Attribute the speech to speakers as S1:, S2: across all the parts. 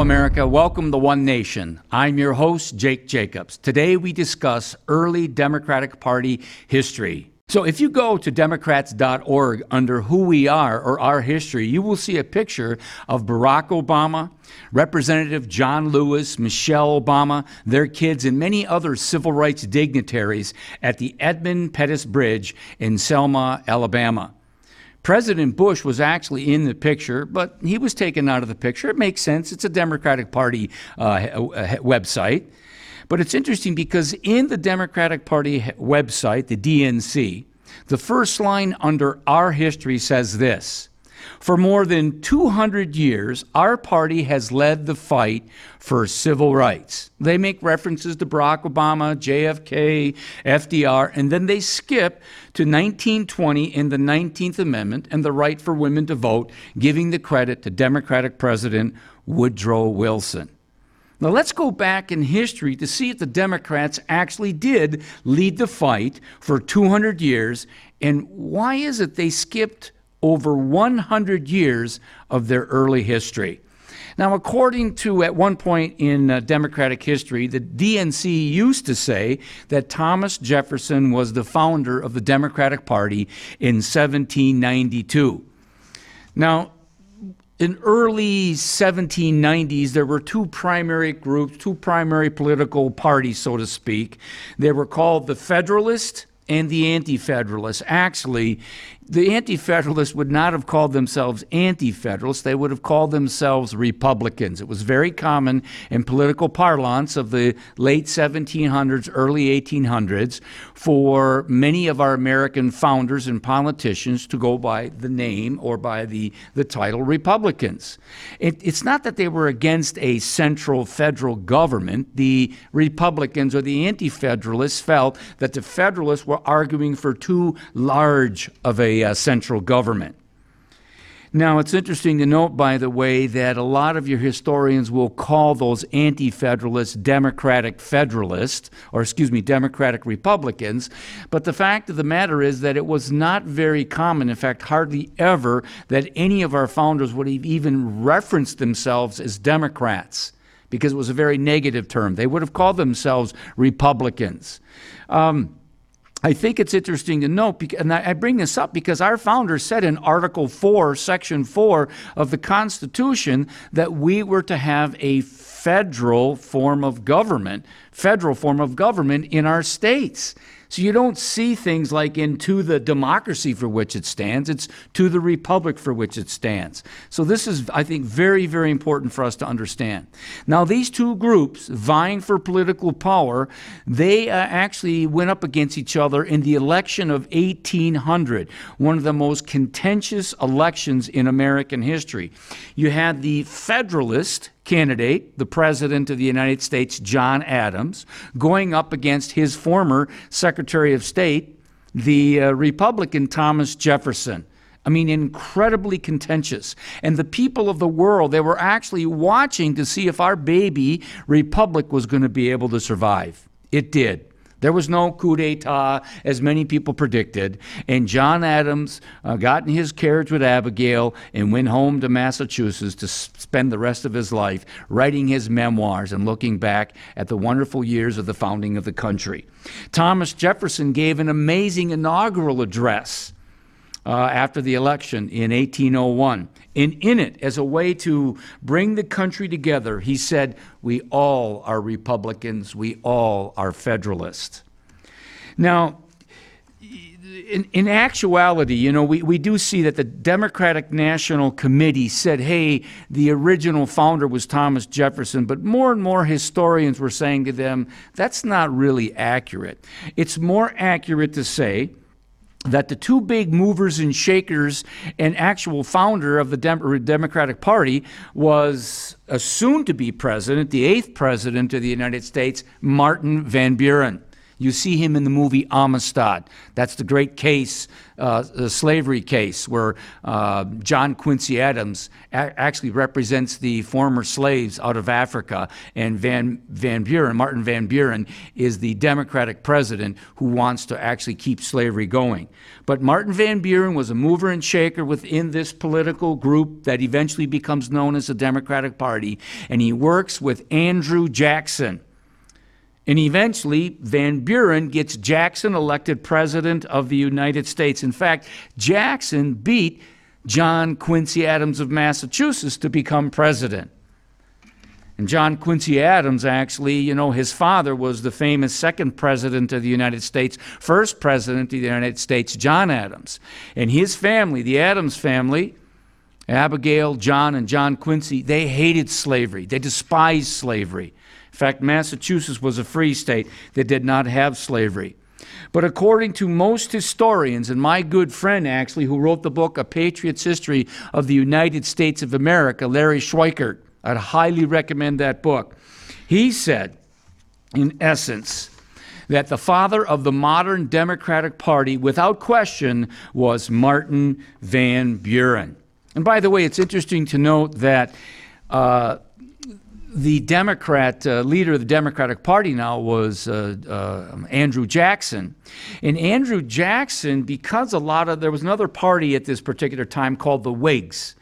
S1: America. Welcome to One Nation. I'm your host, Jake Jacobs. Today we discuss early Democratic Party history. So, if you go to Democrats.org under Who We Are or Our History, you will see a picture of Barack Obama, Representative John Lewis, Michelle Obama, their kids, and many other civil rights dignitaries at the Edmund Pettus Bridge in Selma, Alabama. President Bush was actually in the picture, but he was taken out of the picture. It makes sense. It's a Democratic Party uh, website. But it's interesting because in the Democratic Party website, the DNC, the first line under our history says this for more than 200 years, our party has led the fight for civil rights. They make references to Barack Obama, JFK, FDR, and then they skip to 1920 in the 19th Amendment and the right for women to vote, giving the credit to Democratic President Woodrow Wilson. Now, let's go back in history to see if the Democrats actually did lead the fight for 200 years, and why is it they skipped over 100 years of their early history. Now, according to at one point in uh, Democratic history, the DNC used to say that Thomas Jefferson was the founder of the Democratic Party in 1792. Now, in early 1790s, there were two primary groups, two primary political parties, so to speak. They were called the Federalist and the Anti Federalists. Actually, the Anti Federalists would not have called themselves Anti Federalists, they would have called themselves Republicans. It was very common in political parlance of the late 1700s, early 1800s for many of our American founders and politicians to go by the name or by the, the title Republicans. It, it's not that they were against a central federal government. The Republicans or the Anti Federalists felt that the Federalists were arguing for too large of a uh, central government. Now, it's interesting to note, by the way, that a lot of your historians will call those anti federalists Democratic Federalists, or excuse me, Democratic Republicans. But the fact of the matter is that it was not very common, in fact, hardly ever, that any of our founders would have even referenced themselves as Democrats, because it was a very negative term. They would have called themselves Republicans. Um, I think it's interesting to note, and I bring this up because our founders said in Article 4, Section 4 of the Constitution that we were to have a federal form of government, federal form of government in our states. So you don't see things like into the democracy for which it stands, it's to the republic for which it stands. So this is, I think, very, very important for us to understand. Now, these two groups vying for political power, they uh, actually went up against each other in the election of 1800, one of the most contentious elections in American history. You had the Federalist candidate, the President of the United States, John Adams, going up against his former Secretary of State, the uh, Republican Thomas Jefferson. I mean, incredibly contentious. And the people of the world, they were actually watching to see if our baby republic was going to be able to survive. It did. There was no coup d'etat, as many people predicted. And John Adams uh, got in his carriage with Abigail and went home to Massachusetts to spend the rest of his life writing his memoirs and looking back at the wonderful years of the founding of the country. Thomas Jefferson gave an amazing inaugural address. Uh, after the election in 1801. And in it, as a way to bring the country together, he said, We all are Republicans, we all are Federalists. Now, in, in, actuality, you know, we, we do see that the Democratic National Committee said, hey, the original founder was Thomas Jefferson, but more and more historians were saying to them, that's not really accurate. It's more accurate to say that the two big movers and shakers and actual founder of the Dem- Democratic Party was a soon to be president, the eighth president of the United States, Martin Van Buren. You see him in the movie Amistad. That's the great case, uh, the slavery case, where uh, John Quincy Adams actually represents the former slaves out of Africa, and Van, Van Buren, Martin Van Buren, is the Democratic president who wants to actually keep slavery going. But Martin Van Buren was a mover and shaker within this political group that eventually becomes known as the Democratic Party, and he works with Andrew Jackson. And eventually, Van Buren gets Jackson elected president of the United States. In fact, Jackson beat John Quincy Adams of Massachusetts to become president. And John Quincy Adams, actually, you know, his father was the famous second president of the United States, first president of the United States, John Adams. And his family, the Adams family, Abigail, John, and John Quincy, they hated slavery. They despised slavery. Fact, Massachusetts was a free state that did not have slavery. But according to most historians, and my good friend actually, who wrote the book A Patriot's History of the United States of America, Larry Schweikart, I'd highly recommend that book. He said, in essence, that the father of the modern Democratic Party, without question, was Martin Van Buren. And by the way, it's interesting to note that uh, the Democrat uh, leader of the Democratic Party now was uh, uh, Andrew Jackson. And Andrew Jackson, because a lot of there was another party at this particular time called the Whigs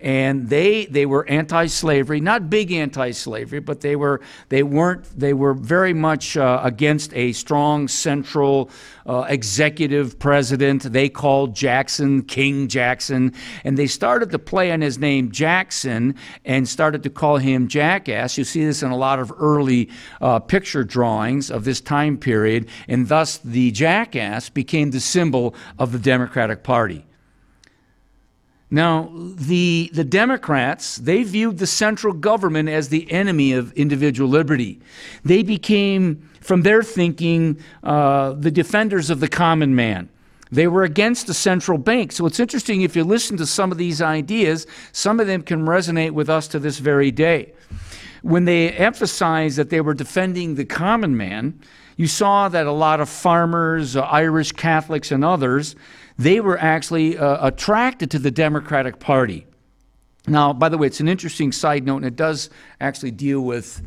S1: and they they were anti-slavery, not big anti-slavery, but they were they weren't they were very much uh, against a strong central uh, executive president. They called Jackson King Jackson, and they started to play on his name Jackson and started to call him Jackass. You see this in a lot of early uh, picture drawings of this time period, and thus the Jackass became the symbol of the Democratic Party. Now, the, the Democrats, they viewed the central government as the enemy of individual liberty. They became, from their thinking, uh, the defenders of the common man. They were against the central bank. So it's interesting if you listen to some of these ideas, some of them can resonate with us to this very day. When they emphasized that they were defending the common man, you saw that a lot of farmers, uh, Irish Catholics, and others, they were actually uh, attracted to the Democratic Party. Now, by the way, it's an interesting side note, and it does actually deal with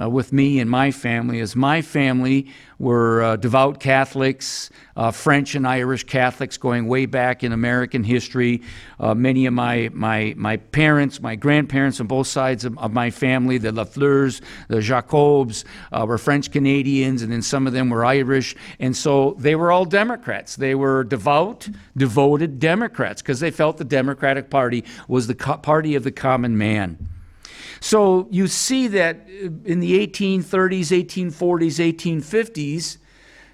S1: uh, with me and my family as my family were uh, devout Catholics, uh, French and Irish Catholics going way back in American history. Uh, many of my, my, my parents, my grandparents on both sides of, of my family, the Lafleurs, the Jacobs, uh, were French Canadians, and then some of them were Irish. And so they were all Democrats. They were devout, devoted Democrats because they felt the Democratic Party was the party of the common man. So you see that uh, in the 1830s, 1840s, 1850s,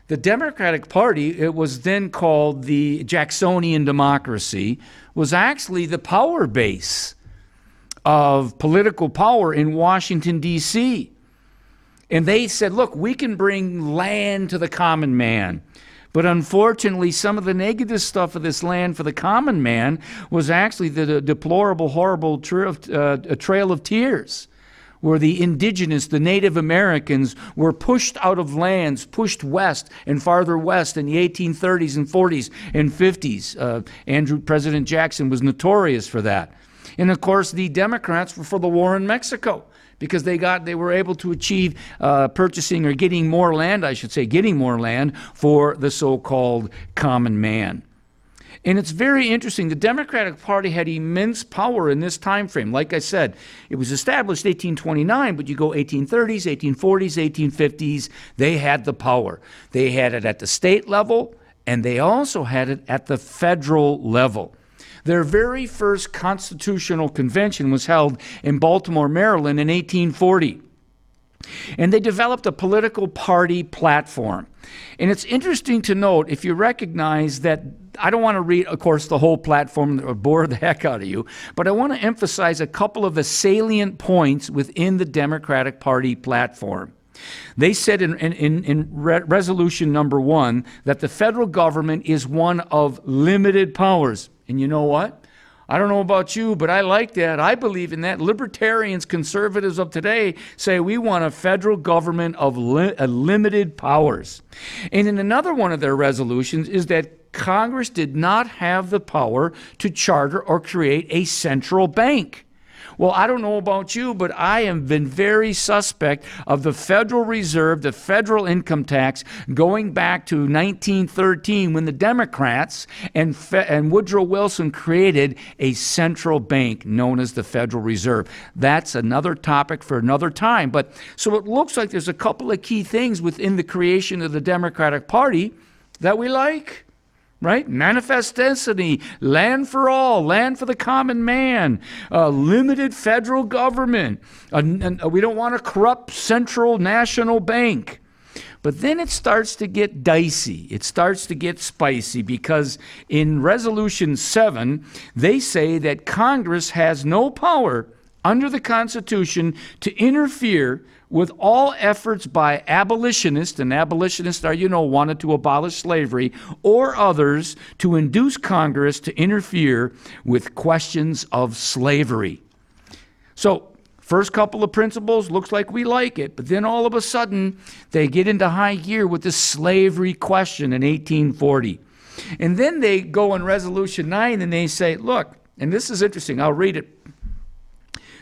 S1: the Democratic Party, it was then called the Jacksonian Democracy, was actually the power base of political power in Washington, D.C. And they said, look, we can bring land to the common man. But unfortunately, some of the negative stuff of this land for the common man was actually the deplorable, horrible trail of, uh, trail of tears where the indigenous, the Native Americans, were pushed out of lands, pushed west and farther west in the 1830s and 40s and 50s. Uh, Andrew President Jackson was notorious for that. And of course, the Democrats were for the war in Mexico because they got they were able to achieve uh, purchasing or getting more land, I should say, getting more land for the so-called common man. And it's very interesting. The Democratic Party had immense power in this time frame. Like I said, it was established 1829, but you go 1830s, 1840s, 1850s, they had the power. They had it at the state level, and they also had it at the federal level. Their very first constitutional convention was held in Baltimore, Maryland in 1840. And they developed a political party platform. And it's interesting to note if you recognize that I don't want to read, of course, the whole platform that would bore the heck out of you, but I want to emphasize a couple of the salient points within the Democratic Party platform. They said in, in, in re- resolution number one that the federal government is one of limited powers. And you know what? I don't know about you, but I like that. I believe in that. Libertarians, conservatives of today say we want a federal government of li- uh, limited powers. And in another one of their resolutions is that Congress did not have the power to charter or create a central bank. Well, I don't know about you, but I have been very suspect of the Federal Reserve, the federal income tax, going back to 1913 when the Democrats and, Fe- and Woodrow Wilson created a central bank known as the Federal Reserve. That's another topic for another time. But so it looks like there's a couple of key things within the creation of the Democratic Party that we like right? Manifest destiny, land for all, land for the common man, limited federal government. Uh, we don't want a corrupt central national bank. But then it starts to get dicey. It starts to get spicy because in Resolution 7, they say that Congress has no power under the Constitution to interfere with all efforts by abolitionists, and abolitionists are, you know, wanted to abolish slavery, or others to induce Congress to interfere with questions of slavery. So, first couple of principles looks like we like it, but then all of a sudden they get into high gear with the slavery question in 1840. And then they go in Resolution 9 and they say, look, and this is interesting, I'll read it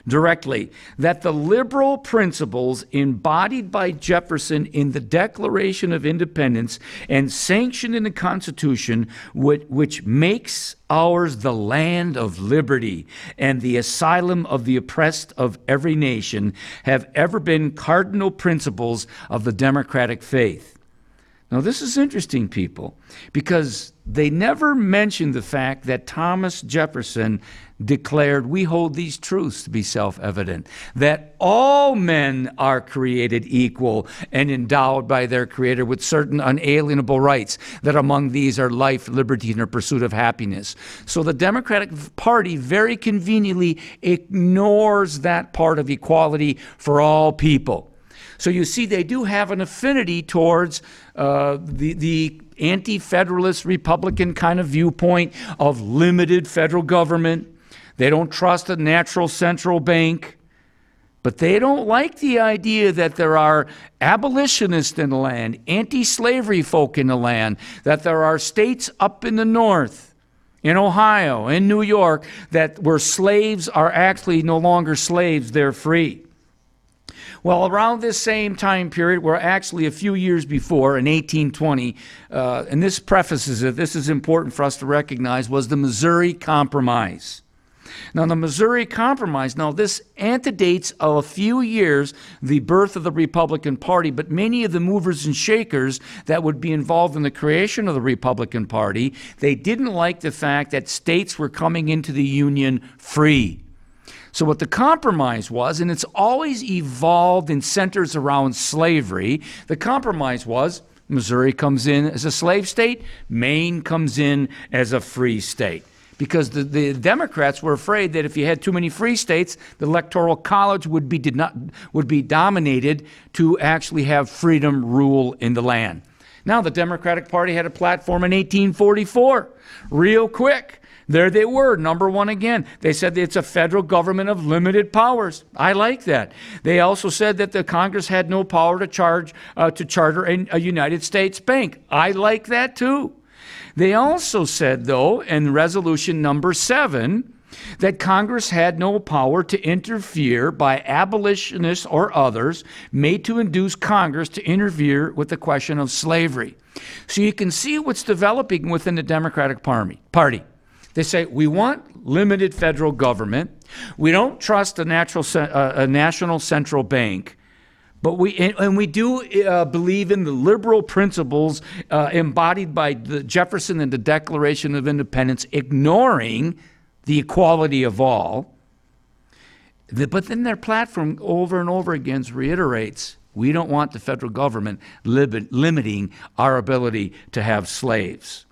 S1: directly that the liberal principles embodied by Jefferson in the Declaration of Independence and sanctioned in the Constitution, which makes ours the land of liberty and the asylum of the oppressed of every nation, have ever been cardinal principles of the democratic faith. Now, this is interesting, people, because they never mention the fact that Thomas Jefferson declared, We hold these truths to be self evident that all men are created equal and endowed by their Creator with certain unalienable rights, that among these are life, liberty, and the pursuit of happiness. So the Democratic Party very conveniently ignores that part of equality for all people. So you see, they do have an affinity towards uh, the, the anti federalist Republican kind of viewpoint of limited federal government. They don't trust a natural central bank. But they don't like the idea that there are abolitionists in the land, anti slavery folk in the land, that there are states up in the north, in Ohio, in New York, that where slaves are actually no longer slaves, they're free. Well, around this same time period, we're actually a few years before, in 1820, uh, and this prefaces it, this is important for us to recognize, was the Missouri Compromise. Now, the Missouri Compromise, now this antedates a few years the birth of the Republican Party, but many of the movers and shakers that would be involved in the creation of the Republican Party, they didn't like the fact that states were coming into the Union free. So, what the compromise was, and it's always evolved and centers around slavery, the compromise was Missouri comes in as a slave state, Maine comes in as a free state. Because the, the Democrats were afraid that if you had too many free states, the Electoral College would be, not, would be dominated to actually have freedom rule in the land. Now, the Democratic Party had a platform in 1844, real quick. There they were, number one again. They said it's a federal government of limited powers. I like that. They also said that the Congress had no power to charge uh, to charter a, a United States bank. I like that too. They also said, though, in resolution number seven, that Congress had no power to interfere by abolitionists or others made to induce Congress to interfere with the question of slavery. So you can see what's developing within the Democratic Party. They say, we want limited federal government. We don't trust a, natural, uh, a national central bank. But we and, we do uh, believe in the liberal principles uh, embodied by Jefferson and the Declaration of Independence, ignoring the equality of all. But then their platform over and over again reiterates we don't want the federal government limiting our ability to have slaves.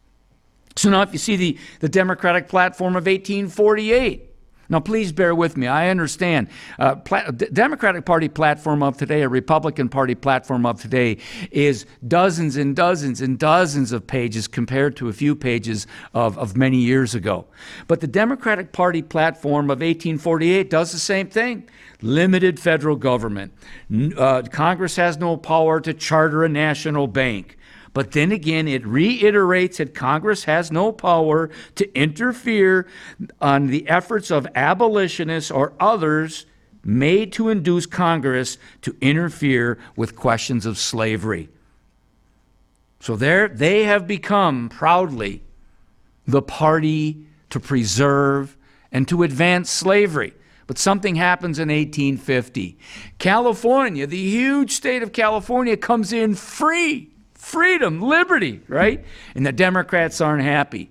S1: So now, if you see the, the Democratic platform of 1848, Now, please bear with me. I understand. Uh, Democratic Party platform of today, a Republican Party platform of today, is dozens and dozens and dozens of pages compared to a few pages of, of many years ago. But the Democratic Party platform of 1848 does the same thing limited federal government. Uh, Congress has no power to charter a national bank. But then again, it reiterates that Congress has no power to interfere on the efforts of abolitionists or others made to induce Congress to interfere with questions of slavery. So there they have become proudly the party to preserve and to advance slavery. But something happens in 1850. California, the huge state of California, comes in free freedom, liberty, right? And the Democrats aren't happy.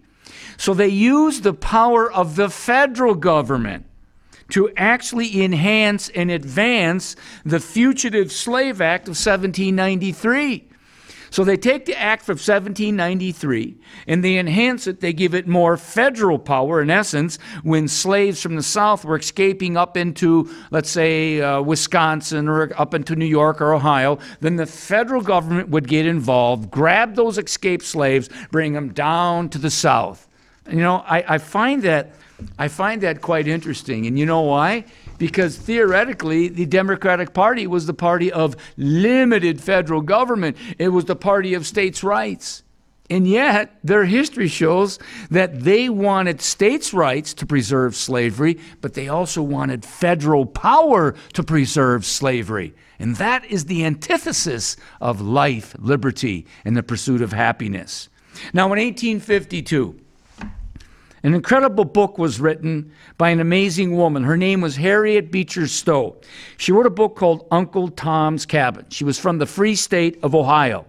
S1: So they use the power of the federal government to actually enhance and advance the Fugitive Slave Act of 1793. So they take the act from 1793 and they enhance it. They give it more federal power, in essence, when slaves from the South were escaping up into, let's say, uh, Wisconsin or up into New York or Ohio. Then the federal government would get involved, grab those escaped slaves, bring them down to the South. You know, I, I find that. I find that quite interesting. And you know why? Because theoretically, the Democratic Party was the party of limited federal government, it was the party of states' rights. And yet, their history shows that they wanted states' rights to preserve slavery, but they also wanted federal power to preserve slavery. And that is the antithesis of life, liberty, and the pursuit of happiness. Now, in 1852, an incredible book was written by an amazing woman. Her name was Harriet Beecher Stowe. She wrote a book called Uncle Tom's Cabin. She was from the free state of Ohio.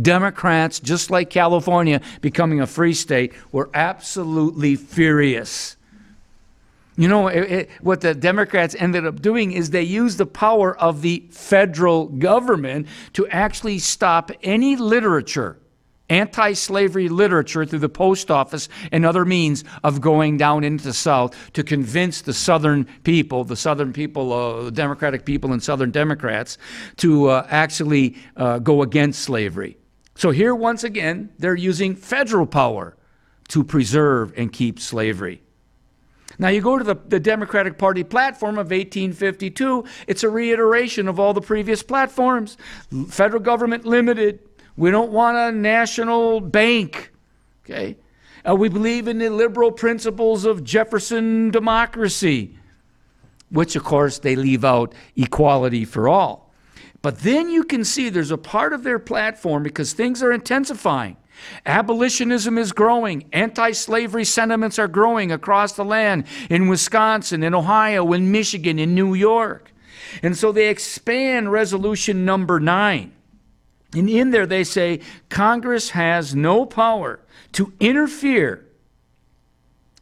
S1: Democrats, just like California becoming a free state, were absolutely furious. You know, it, it, what the Democrats ended up doing is they used the power of the federal government to actually stop any literature anti slavery literature through the post office and other means of going down into the South to convince the Southern people, the Southern people, uh, the Democratic people and Southern Democrats, to uh, actually uh, go against slavery. So here, once again, they're using federal power to preserve and keep slavery. Now, you go to the, the, Democratic Party platform of 1852, it's a reiteration of all the previous platforms. Federal government limited, we don't want a national bank. Okay? Uh, we believe in the liberal principles of Jefferson democracy, which, of course, they leave out equality for all. But then you can see there's a part of their platform because things are intensifying. Abolitionism is growing. Anti slavery sentiments are growing across the land in Wisconsin, in Ohio, in Michigan, in New York. And so they expand resolution number nine. And in there, they say Congress has no power to interfere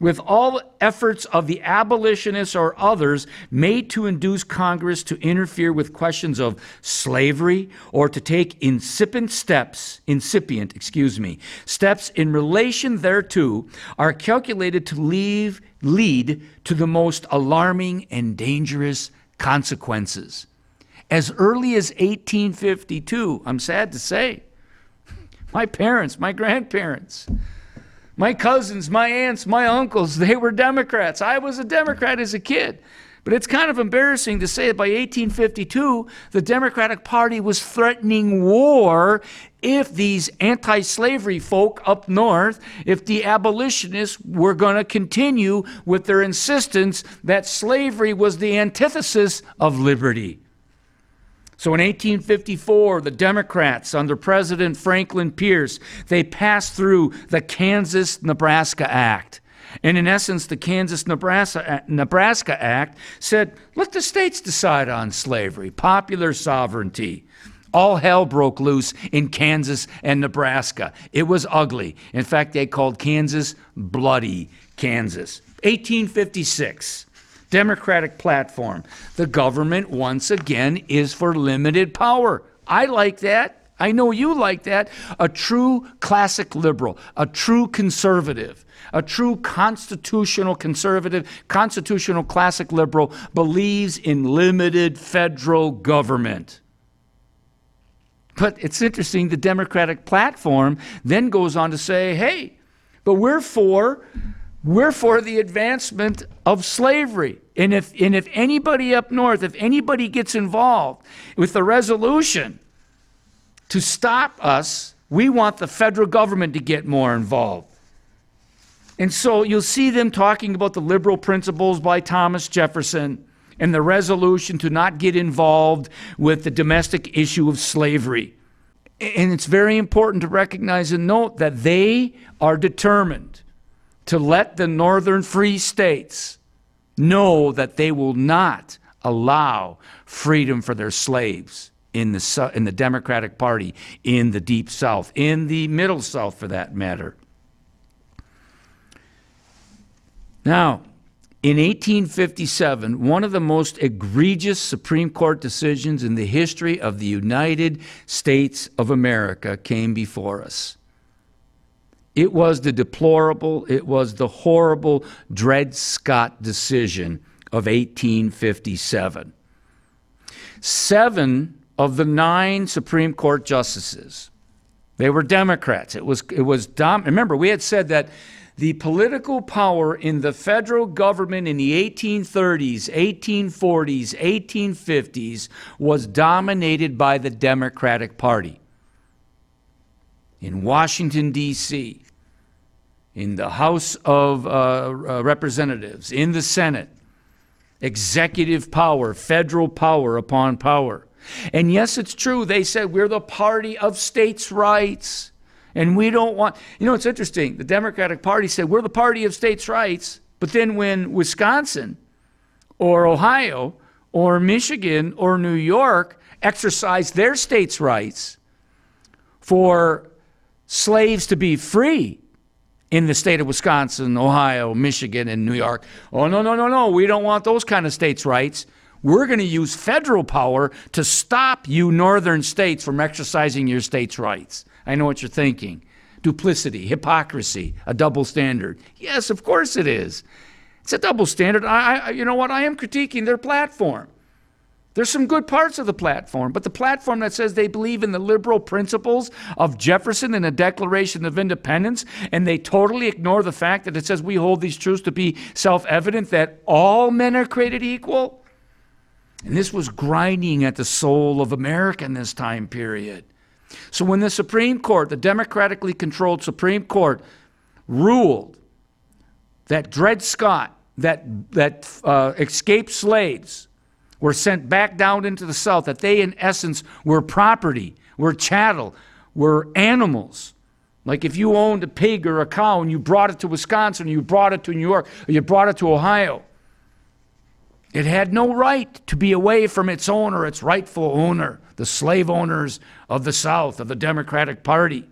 S1: with all efforts of the abolitionists or others made to induce Congress to interfere with questions of slavery or to take incipient steps, incipient, excuse me, steps in relation thereto are calculated to leave, lead to the most alarming and dangerous consequences as early as 1852. I'm sad to say. My parents, my grandparents, my cousins, my aunts, my uncles, they were Democrats. I was a Democrat as a kid. But it's kind of embarrassing to say that by 1852, the Democratic Party was threatening war if these anti slavery folk up north, if the abolitionists were going to continue with their insistence that slavery was the antithesis of liberty. So in 1854, the Democrats under President Franklin Pierce, they passed through the Kansas-Nebraska Act. And in essence, the Kansas uh, Nebraska Act said, let the states decide on slavery, popular sovereignty. All hell broke loose in Kansas and Nebraska. It was ugly. In fact, they called Kansas bloody Kansas. 1856. Democratic platform. The government, once again, is for limited power. I like that. I know you like that. A true classic liberal, a true conservative, a true constitutional conservative, constitutional classic liberal believes in limited federal government. But it's interesting, the Democratic platform then goes on to say, hey, but we're for we're for the advancement of slavery. And if, and if anybody up north, if anybody gets involved with the resolution to stop us, we want the federal government to get more involved. And so you'll see them talking about the liberal principles by Thomas Jefferson and the resolution to not get involved with the domestic issue of slavery. And it's very important to recognize and note that they are determined to let the northern free states know that they will not allow freedom for their slaves in the, in the Democratic Party, in the Deep South, in the Middle South for that matter. Now, in 1857, one of the most egregious Supreme Court decisions in the history of the United States of America came before us. It was the deplorable, it was the horrible Dred Scott decision of 1857. Seven of the nine Supreme Court justices, they were Democrats. It was, it was dom- remember, we had said that the political power in the federal government in the 1830s, 1840s, 1850s was dominated by the Democratic Party. In Washington, D.C., in the House of uh, uh, Representatives, in the Senate, executive power, federal power upon power. And yes, it's true, they said we're the party of states' rights. And we don't want, you know, it's interesting. The Democratic Party said we're the party of states' rights. But then when Wisconsin or Ohio or Michigan or New York exercised their states' rights for slaves to be free, in the state of Wisconsin, Ohio, Michigan, and New York. Oh, no, no, no, no. We don't want those kind of states' rights. We're going to use federal power to stop you northern states from exercising your states' rights. I know what you're thinking. Duplicity, hypocrisy, a double standard. Yes, of course it is. It's a double standard. I, I you know what? I am critiquing their platform. There's some good parts of the platform, but the platform that says they believe in the liberal principles of Jefferson and the Declaration of Independence, and they totally ignore the fact that it says we hold these truths to be self evident that all men are created equal. And this was grinding at the soul of America in this time period. So when the Supreme Court, the democratically controlled Supreme Court, ruled that Dred Scott, that, that uh, escaped slaves, were sent back down into the South, that they, in essence, were property, were chattel, were animals. Like if you owned a pig or a cow and you brought it to Wisconsin, you brought it to New York, or you brought it to Ohio, it had no right to be away from its owner, its rightful owner, the slave owners of the South, of the Democratic Party.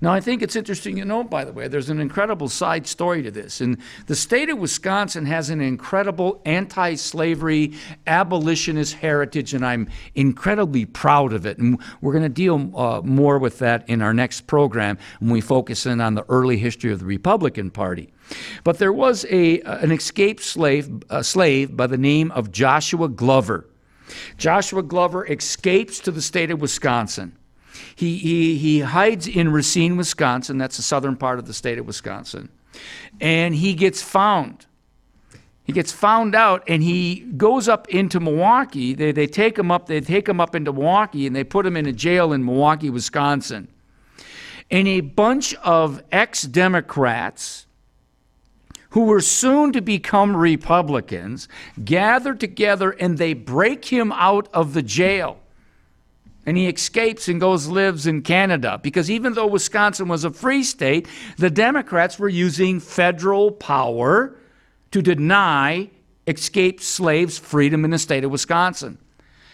S1: Now, I think it's interesting to note, by the way, there's an incredible side story to this. And the state of Wisconsin has an incredible anti slavery abolitionist heritage, and I'm incredibly proud of it. And we're going to deal uh, more with that in our next program when we focus in on the early history of the Republican Party. But there was a, an escaped slave, a slave by the name of Joshua Glover. Joshua Glover escapes to the state of Wisconsin. He, he, he hides in Racine, Wisconsin. That's the southern part of the state of Wisconsin. And he gets found. He gets found out and he goes up into Milwaukee. They, they take him up, they take him up into Milwaukee and they put him in a jail in Milwaukee, Wisconsin. And a bunch of ex Democrats who were soon to become Republicans gather together and they break him out of the jail and he escapes and goes lives in Canada because even though Wisconsin was a free state, the Democrats were using federal power to deny escaped slaves freedom in the state of Wisconsin.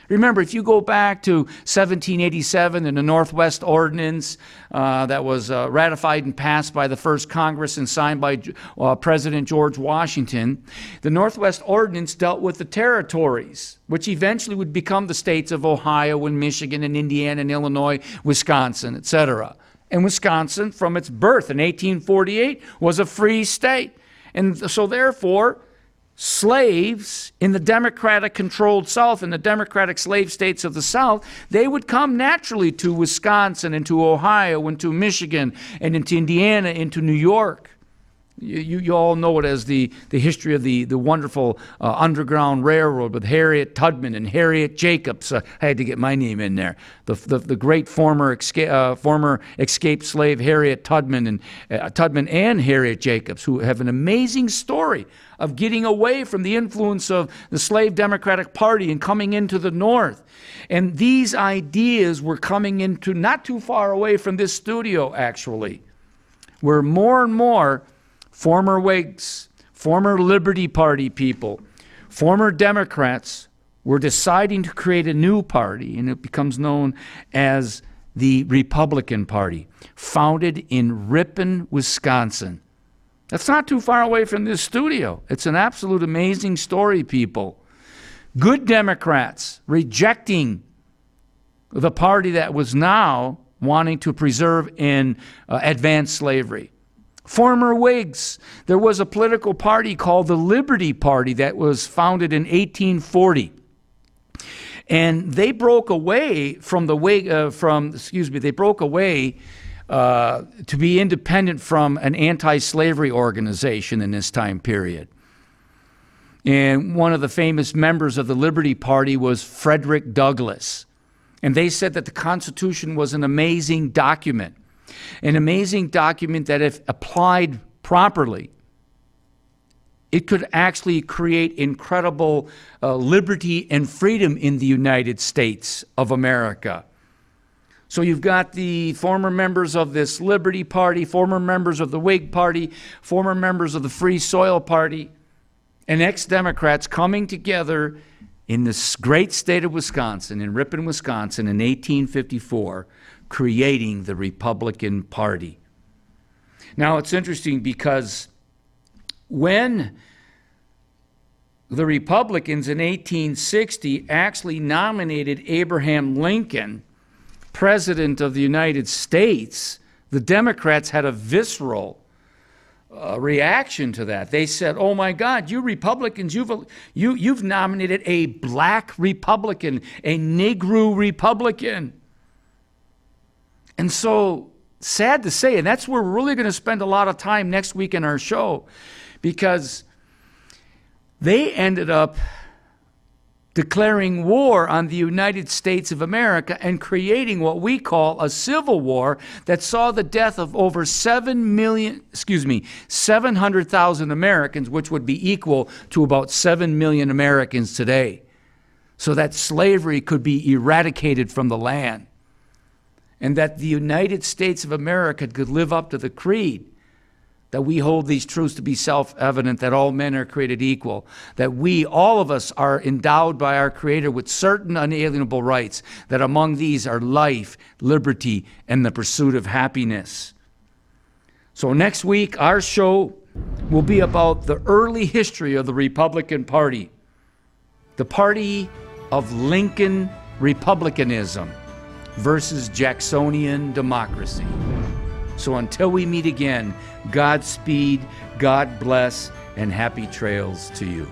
S1: Remember, if you go back to 1787 and the Northwest Ordinance uh, that was uh, ratified and passed by the first Congress and signed by uh, President George Washington, the Northwest Ordinance dealt with the territories, which eventually would become the states of Ohio and Michigan and Indiana and Illinois, Wisconsin, etc. And Wisconsin, from its birth in 1848, was a free state. And so, therefore, slaves in the Democratic controlled South, in the Democratic slave states of the South, they would come naturally to Wisconsin and to Ohio and to Michigan and into Indiana, into New York. You, you, all know it as the, the history of the, the wonderful uh, Underground Railroad with Harriet Tubman and Harriet Jacobs. Uh, I had to get my name in there. The, the, the great former, esca- uh, former escaped slave Harriet Tubman and uh, Tubman and Harriet Jacobs, who have an amazing story of getting away from the influence of the slave Democratic Party and coming into the North. And these ideas were coming into not too far away from this studio, actually, where more and more former Whigs, former Liberty Party people, former Democrats were deciding to create a new party, and it becomes known as the Republican Party, founded in Ripon, Wisconsin. That's not too far away from this studio. It's an absolute amazing story, people. Good Democrats rejecting the party that was now wanting to preserve and uh, advance slavery former Whigs. There was a political party called the Liberty Party that was founded in 1840. And they broke away from the Whig, uh, from, excuse me, they broke away uh, to be independent from an anti slavery organization in this time period. And one of the famous members of the Liberty Party was Frederick Douglass. And they said that the Constitution was an amazing document an amazing document that, if applied properly, it could actually create incredible uh, liberty and freedom in the United States of America. So you've got the former members of this Liberty Party, former members of the Whig Party, former members of the Free Soil Party, and ex Democrats coming together in this great state of Wisconsin, in Ripon, Wisconsin, in 1854 creating the Republican Party. Now, it's interesting because when the Republicans in 1860 actually nominated Abraham Lincoln president of the United States, the Democrats had a visceral uh, reaction to that. They said, "Oh my God, you Republicans, you've you you've nominated a black Republican, a Negro Republican." And so, sad to say, and that's where we're really going to spend a lot of time next week in our show, because they ended up declaring war on the United States of America and creating what we call a civil war that saw the death of over 7 million, excuse me, 700,000 Americans, which would be equal to about 7 million Americans today. So that slavery could be eradicated from the land and that the United States of America could live up to the creed that we hold these truths to be self evident that all men are created equal, that we, all of us, are endowed by our Creator with certain unalienable rights, that among these are life, liberty, and the pursuit of happiness. So, next week, our show will be about the early history of the Republican Party, the party of Lincoln Republicanism versus Jacksonian democracy. So until we meet again, Godspeed, God bless, and happy trails to you.